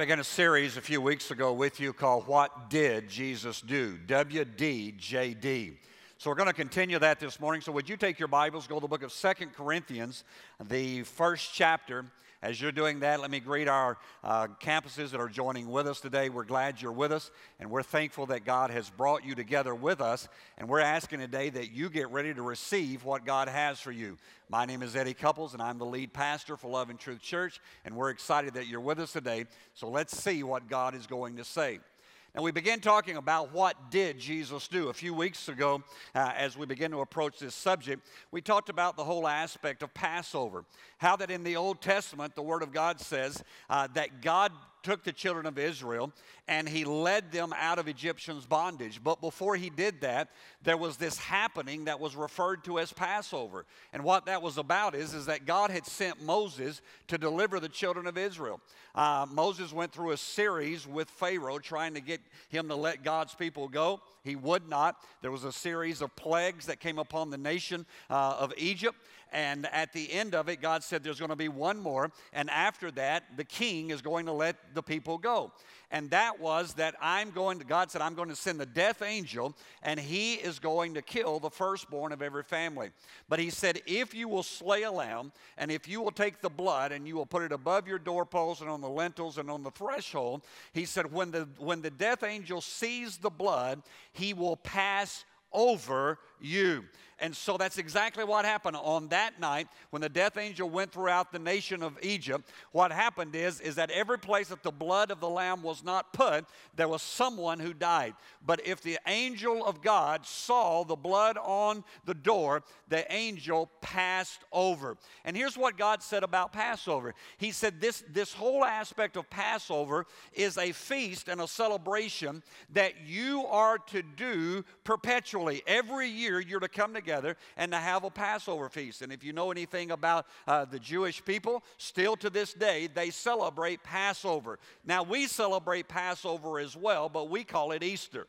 Began a series a few weeks ago with you called What Did Jesus Do? WDJD. So we're going to continue that this morning. So would you take your Bibles, go to the book of Second Corinthians, the first chapter. As you're doing that, let me greet our uh, campuses that are joining with us today. We're glad you're with us, and we're thankful that God has brought you together with us. And we're asking today that you get ready to receive what God has for you. My name is Eddie Couples, and I'm the lead pastor for Love and Truth Church, and we're excited that you're with us today. So let's see what God is going to say. Now, we began talking about what did Jesus do. A few weeks ago, uh, as we begin to approach this subject, we talked about the whole aspect of Passover. How that in the Old Testament, the Word of God says uh, that God took the children of Israel and he led them out of Egyptians' bondage. But before he did that, there was this happening that was referred to as Passover. And what that was about is, is that God had sent Moses to deliver the children of Israel. Uh, Moses went through a series with Pharaoh trying to get him to let God's people go. He would not. There was a series of plagues that came upon the nation uh, of Egypt. And at the end of it, God said there's going to be one more. And after that, the king is going to let the people go. And that was that I'm going to, God said, I'm going to send the death angel, and he is going to kill the firstborn of every family. But he said, if you will slay a lamb, and if you will take the blood and you will put it above your doorpost and on the lintels and on the threshold, he said, when the, when the death angel sees the blood, he will pass over you. And so that's exactly what happened on that night when the death angel went throughout the nation of Egypt. What happened is, is that every place that the blood of the lamb was not put, there was someone who died. But if the angel of God saw the blood on the door, the angel passed over. And here's what God said about Passover. He said this, this whole aspect of Passover is a feast and a celebration that you are to do perpetually. Every year you're to come together together and to have a Passover feast. And if you know anything about uh, the Jewish people, still to this day, they celebrate Passover. Now, we celebrate Passover as well, but we call it Easter.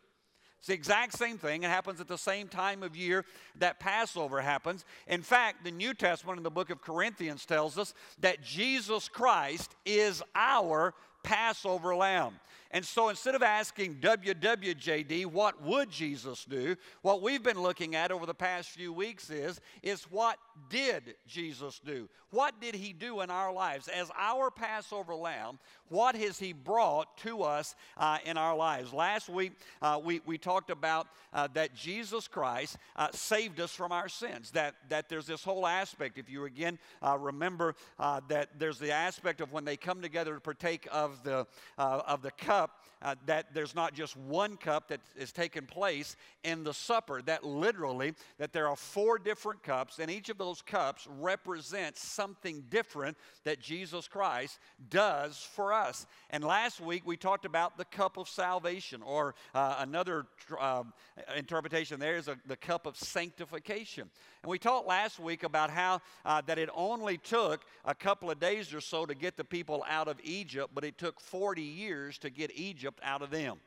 It's the exact same thing. It happens at the same time of year that Passover happens. In fact, the New Testament in the book of Corinthians tells us that Jesus Christ is our Passover lamb. And so instead of asking WWJD, what would Jesus do? What we've been looking at over the past few weeks is, is what did Jesus do? What did he do in our lives? As our Passover lamb, what has he brought to us uh, in our lives? Last week, uh, we, we talked about uh, that Jesus Christ uh, saved us from our sins, that, that there's this whole aspect. If you again uh, remember uh, that there's the aspect of when they come together to partake of the, of the cup, uh, that there's not just one cup that is taking place in the supper, that literally, that there are four different cups, and each of those cups represents something different that Jesus Christ does for us. And last week we talked about the cup of salvation, or uh, another uh, interpretation there is a, the cup of sanctification. And we talked last week about how uh, that it only took a couple of days or so to get the people out of Egypt, but it took 40 years to get Egypt out of them.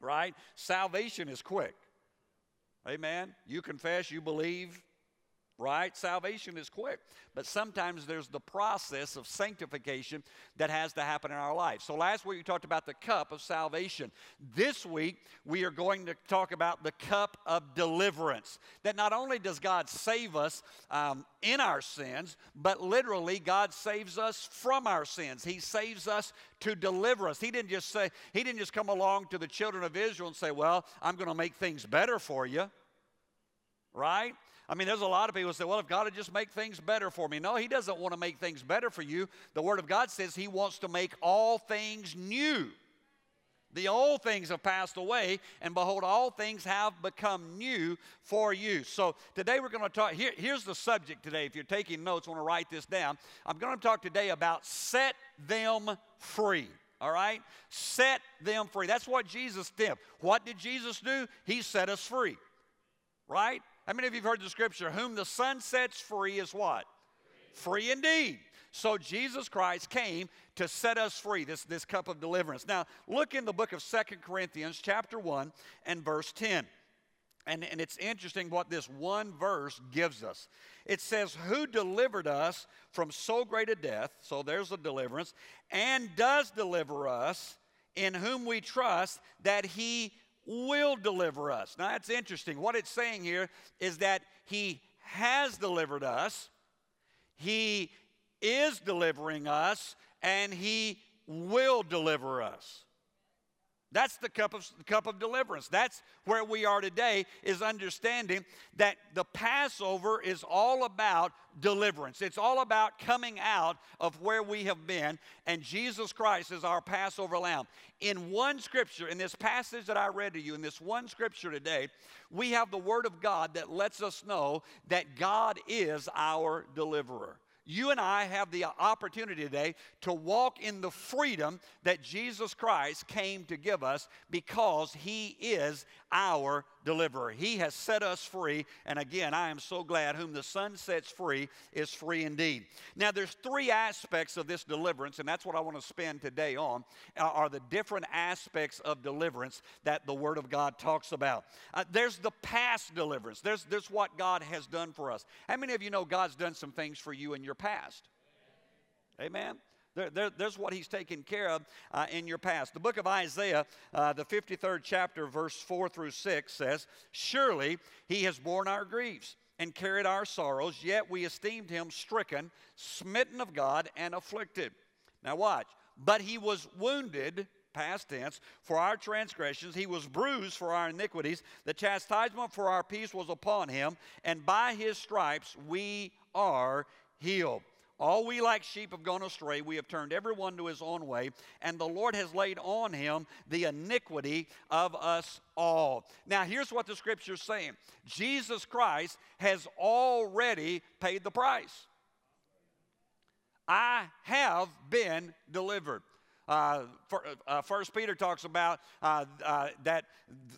Right? Salvation is quick. Amen. You confess, you believe, right? Salvation is quick. But sometimes there's the process of sanctification that has to happen in our life. So last week we talked about the cup of salvation. This week we are going to talk about the cup of deliverance. That not only does God save us um, in our sins, but literally God saves us from our sins. He saves us to deliver us. He didn't just say, He didn't just come along to the children of Israel and say, Well, I'm going to make things better for you. Right? I mean, there's a lot of people say, well, if God would just make things better for me. No, He doesn't want to make things better for you. The Word of God says He wants to make all things new. The old things have passed away, and behold, all things have become new for you. So today we're going to talk. Here, here's the subject today. If you're taking notes, want to write this down. I'm going to talk today about set them free. All right? Set them free. That's what Jesus did. What did Jesus do? He set us free. Right? How many of you have heard the scripture? Whom the Son sets free is what? Free, free indeed. So Jesus Christ came to set us free, this, this cup of deliverance. Now, look in the book of Second Corinthians, chapter 1, and verse 10. And, and it's interesting what this one verse gives us. It says, Who delivered us from so great a death? So there's a deliverance, and does deliver us, in whom we trust that he will deliver us. Now that's interesting. What it's saying here is that he has delivered us, he is delivering us, and he will deliver us. That's the cup of, cup of deliverance. That's where we are today, is understanding that the Passover is all about deliverance. It's all about coming out of where we have been, and Jesus Christ is our Passover lamb. In one scripture, in this passage that I read to you, in this one scripture today, we have the Word of God that lets us know that God is our deliverer. You and I have the opportunity today to walk in the freedom that Jesus Christ came to give us because He is our deliverer. He has set us free. And again, I am so glad whom the Son sets free is free indeed. Now, there's three aspects of this deliverance, and that's what I want to spend today on, are the different aspects of deliverance that the Word of God talks about. Uh, there's the past deliverance. There's, there's what God has done for us. How many of you know God's done some things for you in your past? Amen. There, there, there's what he's taken care of uh, in your past. The book of Isaiah, uh, the 53rd chapter, verse 4 through 6 says, Surely he has borne our griefs and carried our sorrows, yet we esteemed him stricken, smitten of God, and afflicted. Now, watch. But he was wounded past tense, for our transgressions. He was bruised for our iniquities. The chastisement for our peace was upon him, and by his stripes we are healed. All we like sheep have gone astray. We have turned everyone to his own way, and the Lord has laid on him the iniquity of us all. Now, here's what the scripture is saying Jesus Christ has already paid the price. I have been delivered. Uh, uh, First Peter talks about uh, uh, that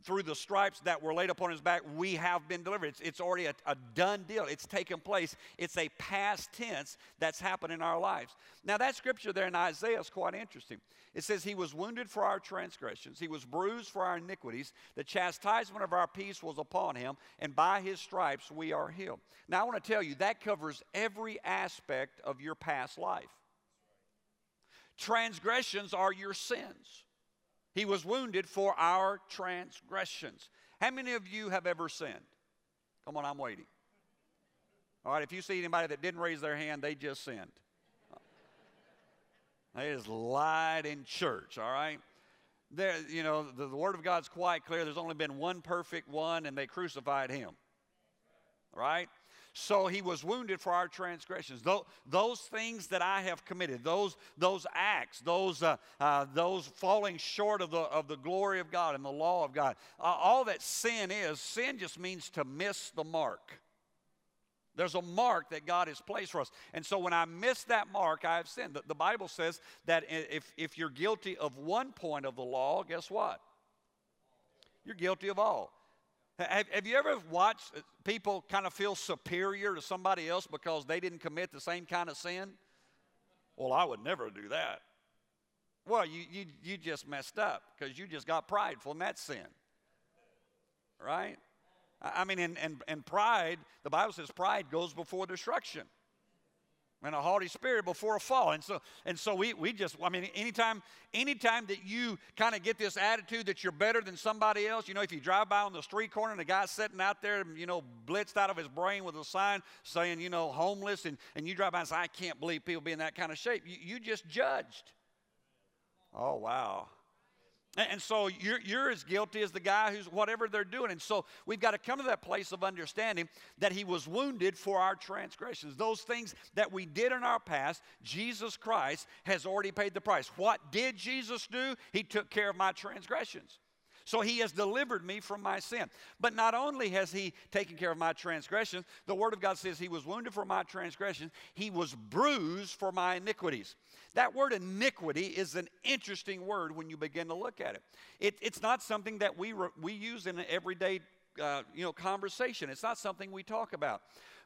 through the stripes that were laid upon his back, we have been delivered. It's, it's already a, a, done deal. It's taken place. It's a past tense that's happened in our lives. Now, that scripture there in Isaiah is quite interesting. It says, He was wounded for our transgressions, He was bruised for our iniquities. The chastisement of our peace was upon Him, and by His stripes we are healed. Now, I want to tell you, that covers every aspect of your past life. Transgressions are your sins. He was wounded for our transgressions. How many of you have ever sinned? Come on, I'm waiting. All right, if you see anybody that didn't raise their hand, they just sinned. They just lied in church, all right? There, you know, the, the Word of God's quite clear. There's only been one perfect one, and they crucified him. Right? So he was wounded for our transgressions. Those things that I have committed, those, those acts, those, uh, uh, those falling short of the, of the glory of God and the law of God, uh, all that sin is, sin just means to miss the mark. There's a mark that God has placed for us. And so when I miss that mark, I have sinned. The, the Bible says that if, if you're guilty of one point of the law, guess what? You're guilty of all. Have, have you ever watched uh, people kind of feel superior to somebody else because they didn't commit the same kind of sin? Well, I would never do that. Well, you, you, you just messed up because you just got prideful in that sin. Right? I mean, and, in, in pride, the Bible says pride goes before destruction and a haughty spirit before a fall. And so, and so we, we just, I mean, anytime, anytime that you kind of get this attitude that you're better than somebody else, you know, if you drive by on the street corner and the guy's sitting out there, you know, blitzed out of his brain with a sign saying, you know, homeless, and, and you drive by and say, I can't believe people be in that kind of shape, you, you just judged. Oh, wow. And so you're, you're, as guilty as the guy who's whatever they're doing. And so we've got to come to that place of understanding that he was wounded for our transgressions. Those things that we did in our past, Jesus Christ has already paid the price. What did Jesus do? He took care of my transgressions. So he has delivered me from my sin. But not only has he taken care of my transgressions, the Word of God says he was wounded for my transgressions, he was bruised for my iniquities. That word iniquity is an interesting word when you begin to look at it. it it's not something that we, re, we use in an everyday uh, you know, conversation, it's not something we talk about.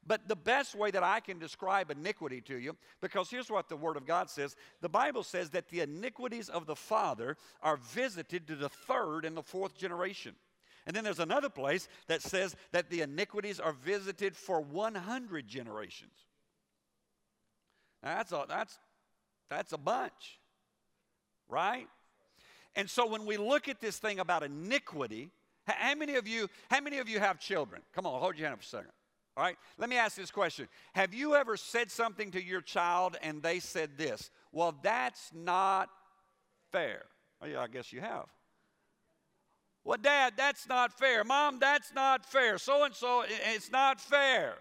But the best way that I can describe iniquity to you, because here's what the Word of God says the Bible says that the iniquities of the father are visited to the third and the fourth generation. And then there's another place that says that the iniquities are visited for 100 generations. That's a, that's, that's a bunch, right? And so when we look at this thing about iniquity, how many of you, how many of you have children? Come on, hold your hand up for a second. All right, let me ask this question. Have you ever said something to your child and they said this? Well, that's not fair. Oh, yeah, I guess you have. Well, Dad, that's not fair. Mom, that's not fair. So and so, it's not fair.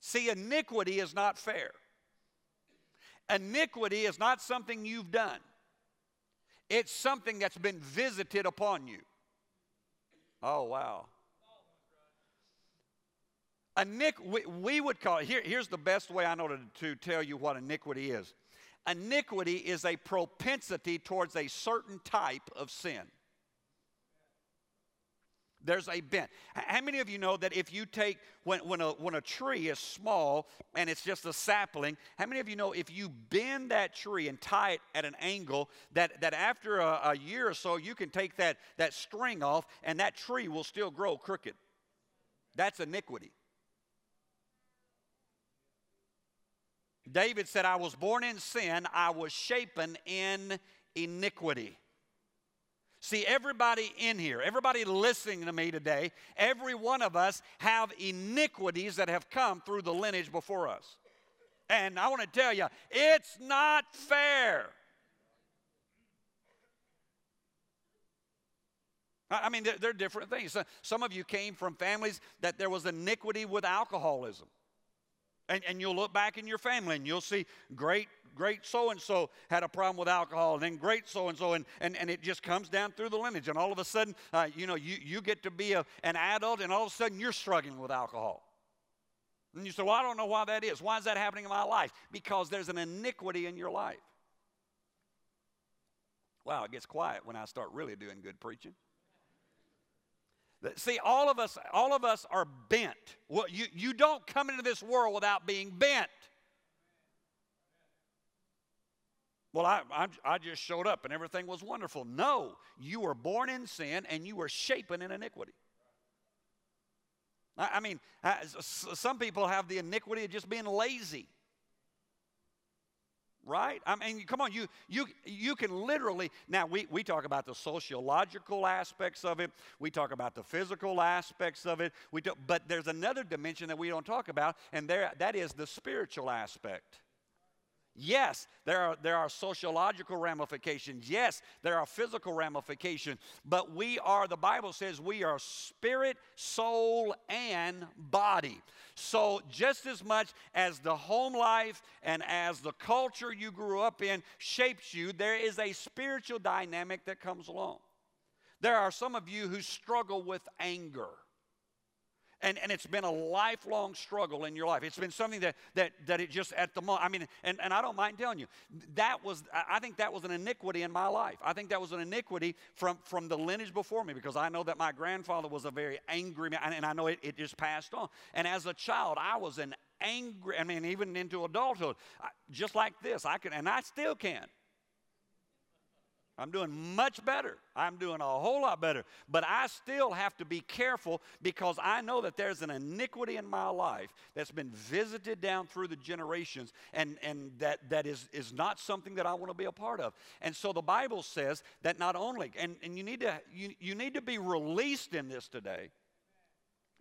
See, iniquity is not fair. Iniquity is not something you've done, it's something that's been visited upon you. Oh, wow. Iniqu- we, we would call it, here, here's the best way I know to, to tell you what iniquity is. Iniquity is a propensity towards a certain type of sin. There's a bent. How many of you know that if you take, when, when, a, when a tree is small and it's just a sapling, how many of you know if you bend that tree and tie it at an angle, that, that after a, a year or so, you can take that, that string off and that tree will still grow crooked? That's iniquity. David said, I was born in sin, I was shapen in iniquity. See, everybody in here, everybody listening to me today, every one of us have iniquities that have come through the lineage before us. And I want to tell you, it's not fair. I mean, there, are different things. Some of you came from families that there was iniquity with alcoholism. And, and you'll look back in your family and you'll see great, great so and so had a problem with alcohol, and then great so and so, and and it just comes down through the lineage. And all of a sudden, uh, you know, you, you get to be a, an adult, and all of a sudden you're struggling with alcohol. And you say, Well, I don't know why that is. Why is that happening in my life? Because there's an iniquity in your life. Wow, it gets quiet when I start really doing good preaching. See, all of us, all of us are bent. Well, you, you don't come into this world without being bent. Well, I, I, I, just showed up and everything was wonderful. No, you were born in sin and you were shapen in iniquity. I, I mean, some people have the iniquity of just being lazy right? I mean, come on, you you you can literally now we, we talk about the sociological aspects of it, we talk about the physical aspects of it, we do, but there's another dimension that we don't talk about, and there that is the spiritual aspect. Yes, there are, there are sociological ramifications. Yes, there are physical ramifications. But we are, the Bible says, we are spirit, soul, and body. So, just as much as the home life and as the culture you grew up in shapes you, there is a spiritual dynamic that comes along. There are some of you who struggle with anger and, and it's been a lifelong struggle in your life. It's been something that, that, that it just at the moment, I mean, and, and I don't mind telling you, that was, I think that was an iniquity in my life. I think that was an iniquity from, from the lineage before me because I know that my grandfather was a very angry man, and I know it, it just passed on. And as a child, I was an angry, I mean, even into adulthood, just like this, I can, and I still can. I'm doing much better. I'm doing a whole lot better. But I still have to be careful because I know that there's an iniquity in my life that's been visited down through the generations and, and that, that is, is not something that I want to be a part of. And so the Bible says that not only, and, and you, need to, you, you need to be released in this today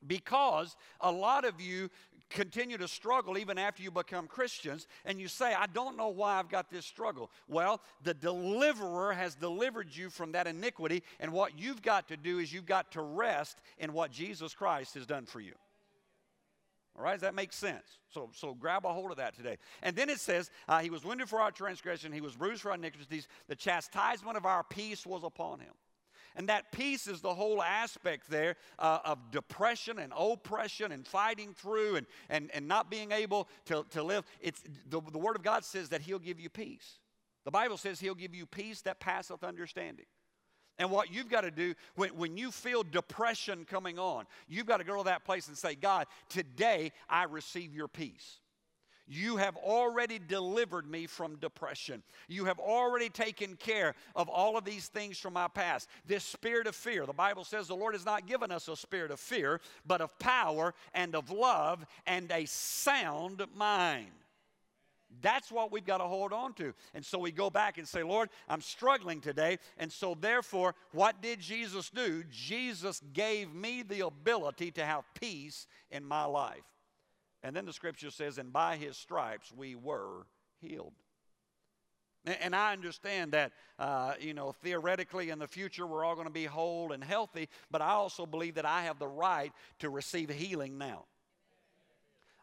because a lot of you continue to struggle even after you become Christians, and you say, I don't know why I've got this struggle. Well, the deliverer has delivered you from that iniquity, and what you've got to do is you've got to rest in what Jesus Christ has done for you. All right, does that make sense? So, so grab a hold of that today. And then it says, uh, He was wounded for our transgression, He was bruised for our iniquities, the chastisement of our peace was upon Him. And that peace is the whole aspect there uh, of depression and oppression and fighting through and, and, and not being able to, to live. It's, the, the Word of God says that He'll give you peace. The Bible says He'll give you peace that passeth understanding. And what you've got to do when, when you feel depression coming on, you've got to go to that place and say, God, today I receive your peace. You have already delivered me from depression. You have already taken care of all of these things from my past. This spirit of fear, the Bible says the Lord has not given us a spirit of fear, but of power and of love and a sound mind. That's what we've got to hold on to. And so we go back and say, Lord, I'm struggling today. And so, therefore, what did Jesus do? Jesus gave me the ability to have peace in my life. And then the scripture says, and by his stripes we were healed. And I understand that, uh, you know, theoretically in the future we're all going to be whole and healthy, but I also believe that I have the right to receive healing now.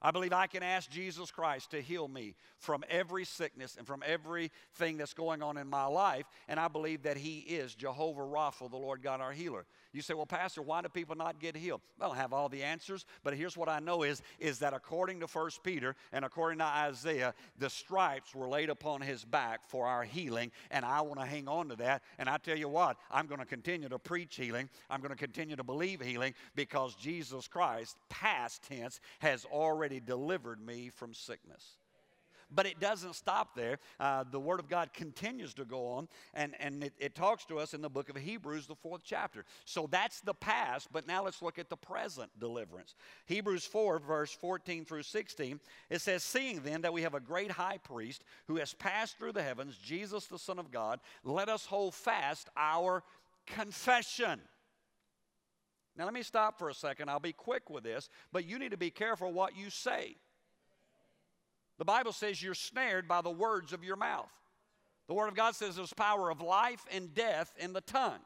I believe I can ask Jesus Christ to heal me from every sickness and from everything that's going on in my life. And I believe that He is Jehovah Rapha, the Lord God, our healer. You say, well, Pastor, why do people not get healed? I don't have all the answers, but here's what I know is, is that according to 1 Peter and according to Isaiah, the stripes were laid upon his back for our healing, and I want to hang on to that. And I tell you what, I'm going to continue to preach healing. I'm going to continue to believe healing because Jesus Christ, past tense, has already delivered me from sickness. But it doesn't stop there. Uh, the Word of God continues to go on, and, and it, it talks to us in the book of Hebrews, the fourth chapter. So that's the past, but now let's look at the present deliverance. Hebrews 4, verse 14 through 16, it says, Seeing then that we have a great high priest who has passed through the heavens, Jesus the Son of God, let us hold fast our confession. Now, let me stop for a second. I'll be quick with this, but you need to be careful what you say. The Bible says you're snared by the words of your mouth. The Word of God says there's power of life and death in the tongue.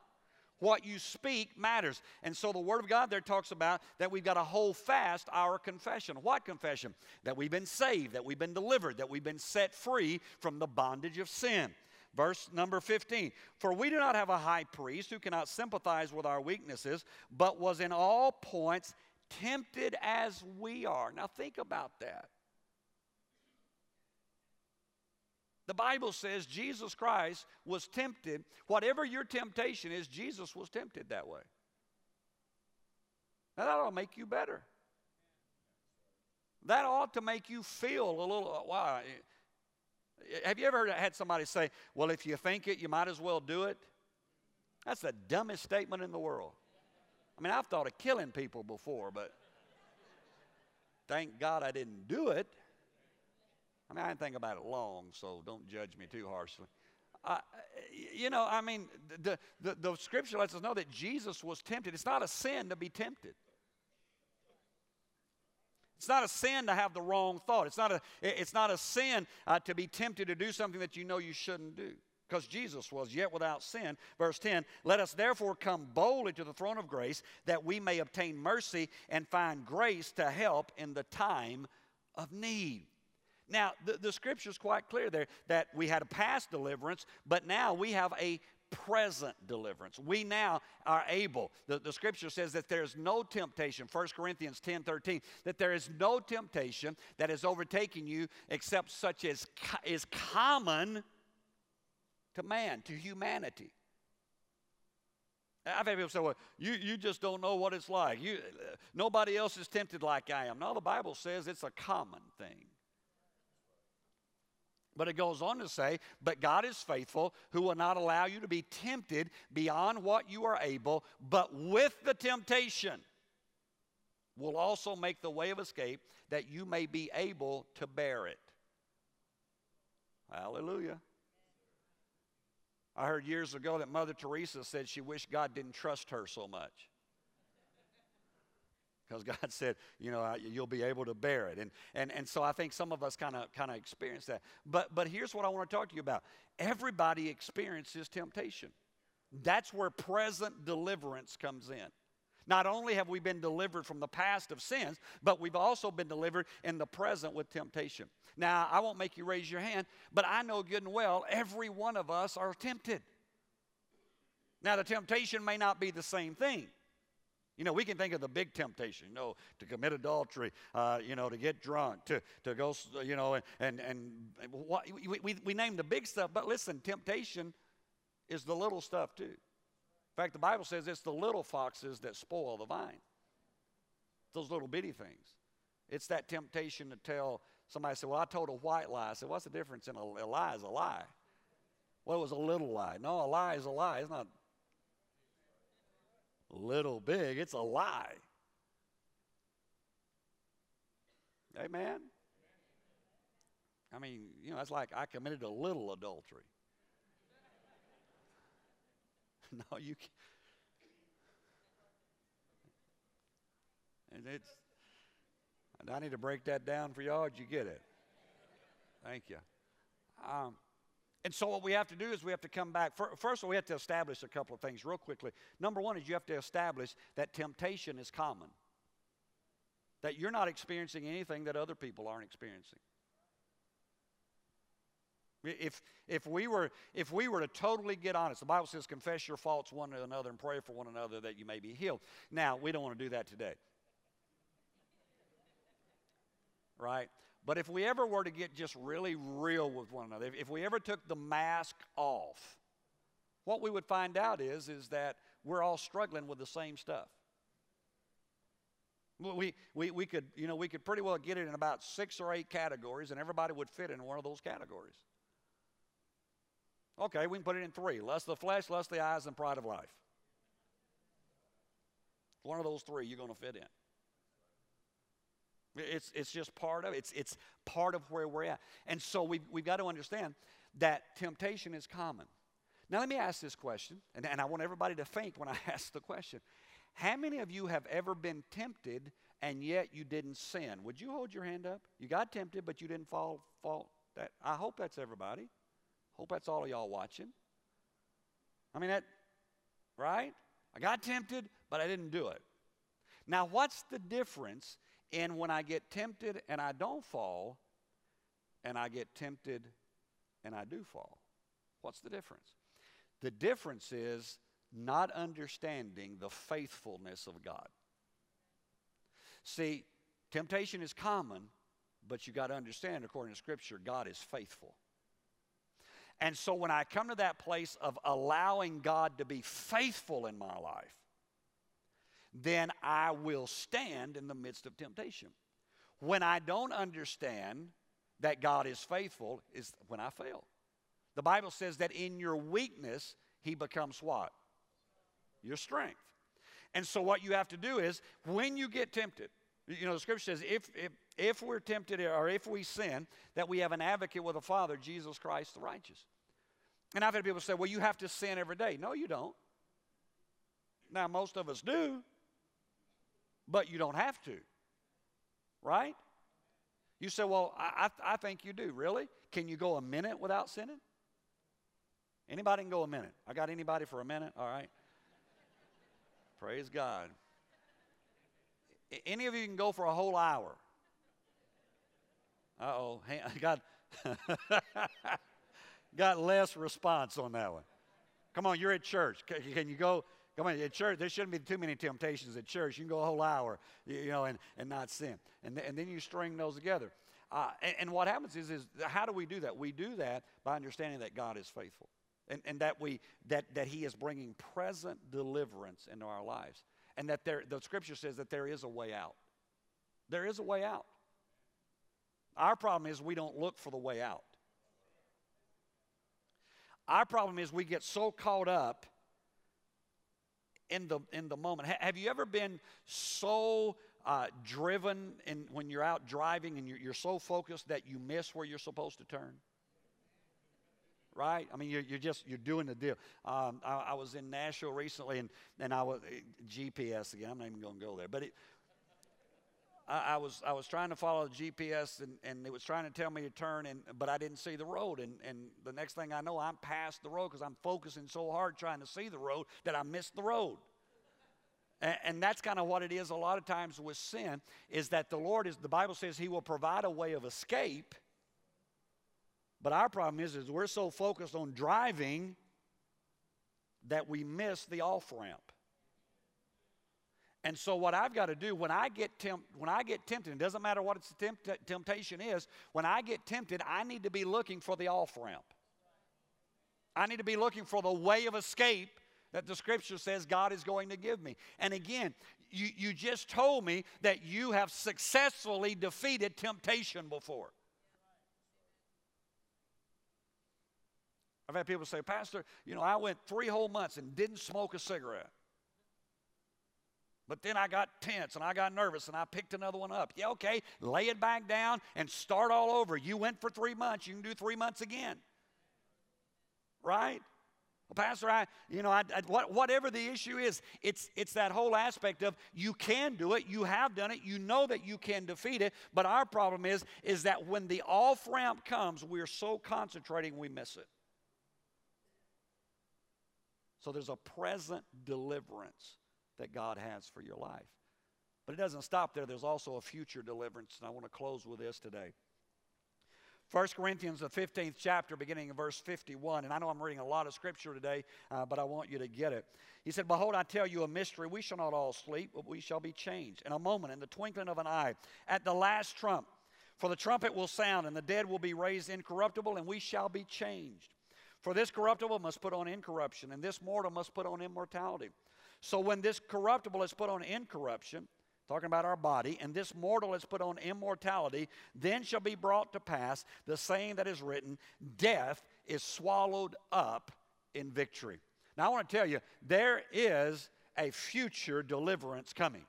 What you speak matters. And so the Word of God there talks about that we've got to hold fast our confession. What confession? That we've been saved, that we've been delivered, that we've been set free from the bondage of sin. Verse number 15 For we do not have a high priest who cannot sympathize with our weaknesses, but was in all points tempted as we are. Now think about that. The Bible says Jesus Christ was tempted. Whatever your temptation is, Jesus was tempted that way. Now, that'll make you better. That ought to make you feel a little, wow. Have you ever heard, had somebody say, well, if you think it, you might as well do it? That's the dumbest statement in the world. I mean, I've thought of killing people before, but thank God I didn't do it. I mean, I didn't think about it long, so don't judge me too harshly. Uh, you know, I mean, the, the, the scripture lets us know that Jesus was tempted. It's not a sin to be tempted. It's not a sin to have the wrong thought. It's not a, it's not a sin uh, to be tempted to do something that you know you shouldn't do. Because Jesus was yet without sin. Verse 10 Let us therefore come boldly to the throne of grace that we may obtain mercy and find grace to help in the time of need. Now, the, the scripture is quite clear there that we had a past deliverance, but now we have a present deliverance. We now are able. The, the scripture says that there's no temptation, 1 Corinthians 10 13, that there is no temptation that is overtaking you except such as is common to man, to humanity. I've had people say, well, you, you just don't know what it's like. You, uh, nobody else is tempted like I am. No, the Bible says it's a common thing. But it goes on to say, But God is faithful, who will not allow you to be tempted beyond what you are able, but with the temptation will also make the way of escape that you may be able to bear it. Hallelujah. I heard years ago that Mother Teresa said she wished God didn't trust her so much because God said, you know, you'll be able to bear it. And, and, and so I think some of us kind of kind of experience that. But, but here's what I want to talk to you about. Everybody experiences temptation. That's where present deliverance comes in. Not only have we been delivered from the past of sins, but we've also been delivered in the present with temptation. Now, I won't make you raise your hand, but I know good and well every one of us are tempted. Now, the temptation may not be the same thing. You know, we can think of the big temptation, you know, to commit adultery, uh, you know, to get drunk, to, to go, you know, and, and, and what, we, we, name the big stuff, but listen, temptation is the little stuff too. In fact, the Bible says it's the little foxes that spoil the vine, those little bitty things. It's that temptation to tell Somebody said, Well, I told a white lie. I said, What's the difference in a, a lie is a lie? Well, it was a little lie. No, a lie is a lie. It's not little big, it's a lie. Amen? I mean, you know, that's like I committed a little adultery. no, you can't. And it's, and I need to break that down for y'all. Did you get it? Thank you. Um, and so, what we have to do is we have to come back. First of all, we have to establish a couple of things real quickly. Number one is you have to establish that temptation is common, that you're not experiencing anything that other people aren't experiencing. If, if, we were, if we were to totally get honest, the Bible says, confess your faults one to another and pray for one another that you may be healed. Now, we don't want to do that today. Right? But if we ever were to get just really real with one another, if, if we ever took the mask off, what we would find out is, is that we're all struggling with the same stuff. We, we, we, could, you know, we could pretty well get it in about six or eight categories, and everybody would fit in one of those categories. Okay, we can put it in three lust of the flesh, lust of the eyes, and pride of life. One of those three you're going to fit in. It's, it's just part of it. It's, it's part of where we're at. And so we've, we've got to understand that temptation is common. Now, let me ask this question, and, and I want everybody to think when I ask the question. How many of you have ever been tempted and yet you didn't sin? Would you hold your hand up? You got tempted, but you didn't fall. fall that, I hope that's everybody. Hope that's all of y'all watching. I mean, that, right? I got tempted, but I didn't do it. Now, what's the difference and when I get tempted and I don't fall, and I get tempted and I do fall, what's the difference? The difference is not understanding the faithfulness of God. See, temptation is common, but you got to understand, according to Scripture, God is faithful. And so when I come to that place of allowing God to be faithful in my life, then I will stand in the midst of temptation. When I don't understand that God is faithful, is when I fail. The Bible says that in your weakness, He becomes what? Your strength. And so, what you have to do is when you get tempted, you know, the scripture says if, if, if we're tempted or if we sin, that we have an advocate with the Father, Jesus Christ the righteous. And I've had people say, well, you have to sin every day. No, you don't. Now, most of us do, but you don't have to. Right? You say, well, I, I think you do. Really? Can you go a minute without sinning? Anybody can go a minute. I got anybody for a minute? All right. Praise God. Any of you can go for a whole hour. Uh oh. Got, got less response on that one. Come on, you're at church. Can you go? Come on, at church, there shouldn't be too many temptations at church. You can go a whole hour, you know, and, and not sin. And, and then you string those together. Uh, and, and, what happens is, is, how do we do that? We do that by understanding that God is faithful. And, and that, we, that, that He is bringing present deliverance into our lives. And that there, the scripture says that there is a way out. There is a way out. Our problem is we don't look for the way out. Our problem is we get so caught up in the, in the moment. have you ever been so uh, driven in, when you're out driving and you're, you're so focused that you miss where you're supposed to turn? right? I mean, you're, you're, just you're doing the deal. Um, I, I, was in Nashville recently, and and I was eh, GPS again. I'm not even going to go there, but it, I, was I was trying to follow the GPS, and, and it was trying to tell me to turn, and but I didn't see the road, and and the next thing I know, I'm past the road because I'm focusing so hard trying to see the road that I missed the road. And, and that's kind of what it is a lot of times with sin is that the Lord is the Bible says He will provide a way of escape. But our problem is, is we're so focused on driving that we miss the off ramp. And so what I've got to do when I get when I get tempted, it doesn't matter what its tempt- temptation is, when I get tempted, I need to be looking for the off ramp. I need to be looking for the way of escape that the scripture says God is going to give me. And again, you, you just told me that you have successfully defeated temptation before. I've had people say, Pastor, you know, I went three whole months and didn't smoke a cigarette. But then I got tense and I got nervous and I picked another one up. Yeah, okay, lay it back down and start all over. You went for three months, you can do three months again. Right? Well, Pastor, I, you know, I, I, whatever the issue is, it's, it's that whole aspect of you can do it, you have done it, you know that you can defeat it, but our problem is, is that when the off ramp comes, we're so concentrating we miss it. So there's a present deliverance that God has for your life. But it doesn't stop there, there's also a future deliverance, and I want to close with this today. 1 Corinthians, the 15th chapter, beginning in verse 51. And I know I'm reading a lot of scripture today, uh, but I want you to get it. He said, Behold, I tell you a mystery. We shall not all sleep, but we shall be changed in a moment, in the twinkling of an eye, at the last trump. For the trumpet will sound, and the dead will be raised incorruptible, and we shall be changed. For this corruptible must put on incorruption, and this mortal must put on immortality. So when this corruptible is put on incorruption, talking about our body, and this mortal is put on immortality, then shall be brought to pass the saying that is written Death is swallowed up in victory. Now, I want to tell you, there is a future deliverance coming.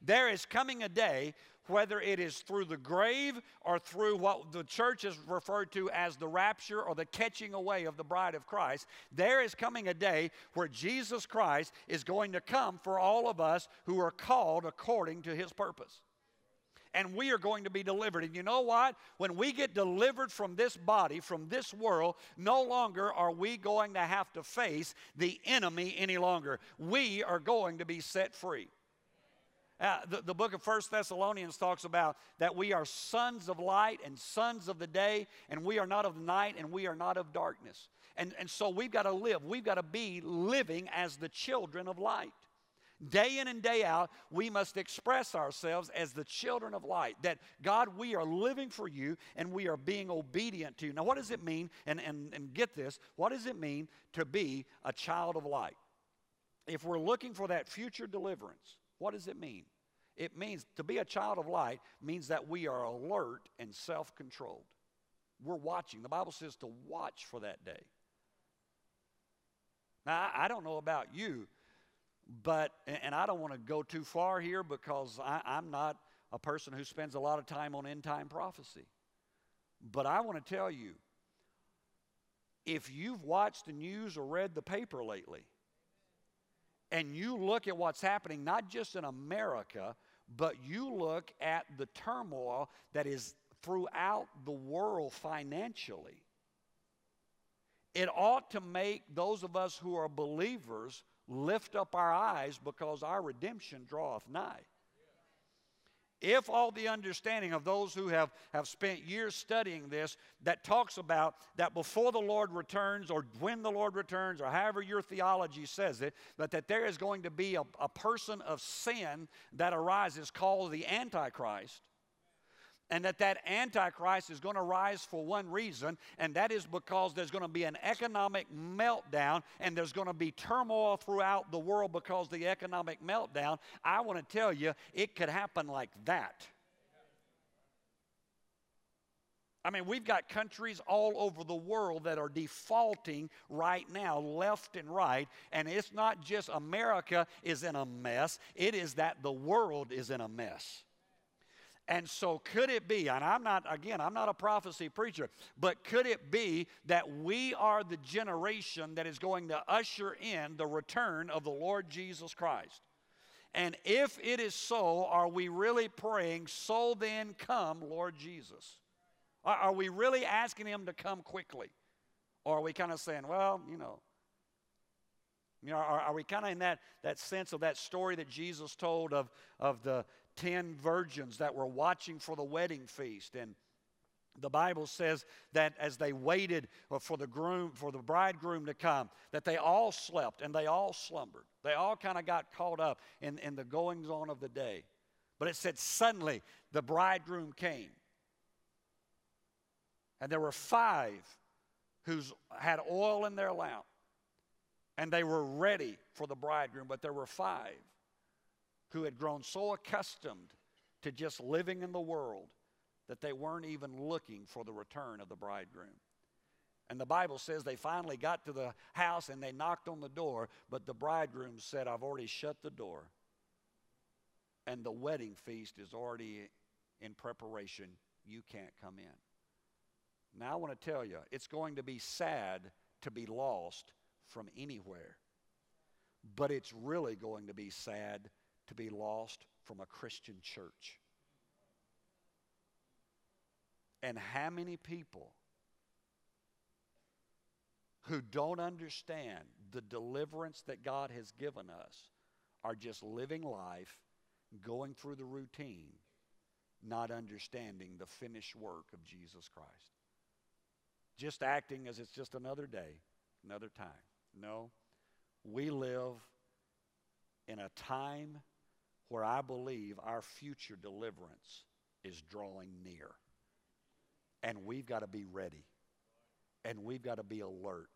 There is coming a day whether it is through the grave or through what the church has referred to as the rapture or the catching away of the bride of Christ, there is coming a day where Jesus Christ is going to come for all of us who are called according to his purpose. And we are going to be delivered. And you know what? When we get delivered from this body, from this world, no longer are we going to have to face the enemy any longer. We are going to be set free. Uh, the, the book of First Thessalonians talks about that we are sons of light and sons of the day, and we are not of night and we are not of darkness. And, and so we've got to live, we've got to be living as the children of light. Day in and day out, we must express ourselves as the children of light. That God, we are living for you and we are being obedient to you. Now, what does it mean? And, and, and get this what does it mean to be a child of light? If we're looking for that future deliverance, what does it mean? It means to be a child of light means that we are alert and self controlled. We're watching. The Bible says to watch for that day. Now, I don't know about you, but, and I don't want to go too far here because I, I'm not a person who spends a lot of time on end time prophecy. But I want to tell you if you've watched the news or read the paper lately, and you look at what's happening, not just in America, but you look at the turmoil that is throughout the world financially, it ought to make those of us who are believers lift up our eyes because our redemption draweth nigh if all the understanding of those who have, have spent years studying this that talks about that before the Lord returns or when the Lord returns or however your theology says it, but that there is going to be a, a person of sin that arises called the Antichrist and that that antichrist is going to rise for one reason and that is because there's going to be an economic meltdown and there's going to be turmoil throughout the world because the economic meltdown i want to tell you it could happen like that I mean, we've got countries all over the world that are defaulting right now, left and right. And it's not just America is in a mess, it is that the world is in a mess. And so, could it be, and I'm not, again, I'm not a prophecy preacher, but could it be that we are the generation that is going to usher in the return of the Lord Jesus Christ? And if it is so, are we really praying, so then come, Lord Jesus? Are, we really asking Him to come quickly? Or are we kind of saying, well, you know, you know, are, are we kind of in that, that sense of that story that Jesus told of, of the, ten virgins that were watching for the wedding feast. And the Bible says that as they waited for the groom, for the bridegroom to come, that they all slept and they all slumbered. They all kind of got caught up in, in the goings on of the day. But it said suddenly the bridegroom came. And there were five who had oil in their lamp. And they were ready for the bridegroom, but there were five who had grown so accustomed to just living in the world that they weren't even looking for the return of the bridegroom. And the Bible says they finally got to the house and they knocked on the door, but the bridegroom said, I've already shut the door. And the wedding feast is already in preparation. You can't come in. Now, I want to tell you, it's going to be sad to be lost from anywhere. But it's really going to be sad to be lost from a Christian church. And how many people who don't understand the deliverance that God has given us are just living life, going through the routine, not understanding the finished work of Jesus Christ. Just acting as it's just another day, another time. No, we live in a time where I believe our future deliverance is drawing near. And we've got to be ready. And we've got to be alert.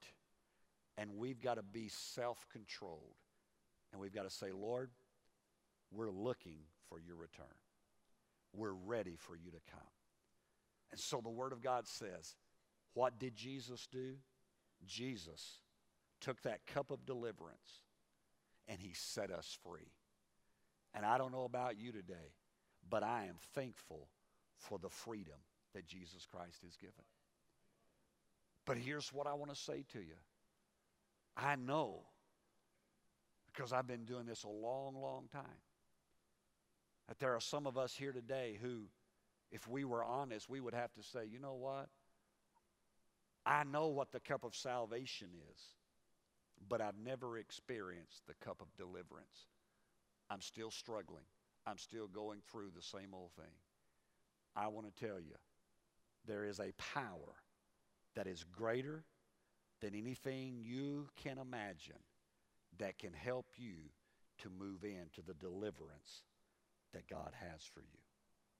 And we've got to be self controlled. And we've got to say, Lord, we're looking for your return. We're ready for you to come. And so the Word of God says, what did Jesus do? Jesus took that cup of deliverance and he set us free. And I don't know about you today, but I am thankful for the freedom that Jesus Christ has given. But here's what I want to say to you I know, because I've been doing this a long, long time, that there are some of us here today who, if we were honest, we would have to say, you know what? I know what the cup of salvation is, but I've never experienced the cup of deliverance. I'm still struggling. I'm still going through the same old thing. I want to tell you, there is a power that is greater than anything you can imagine that can help you to move into the deliverance that God has for you.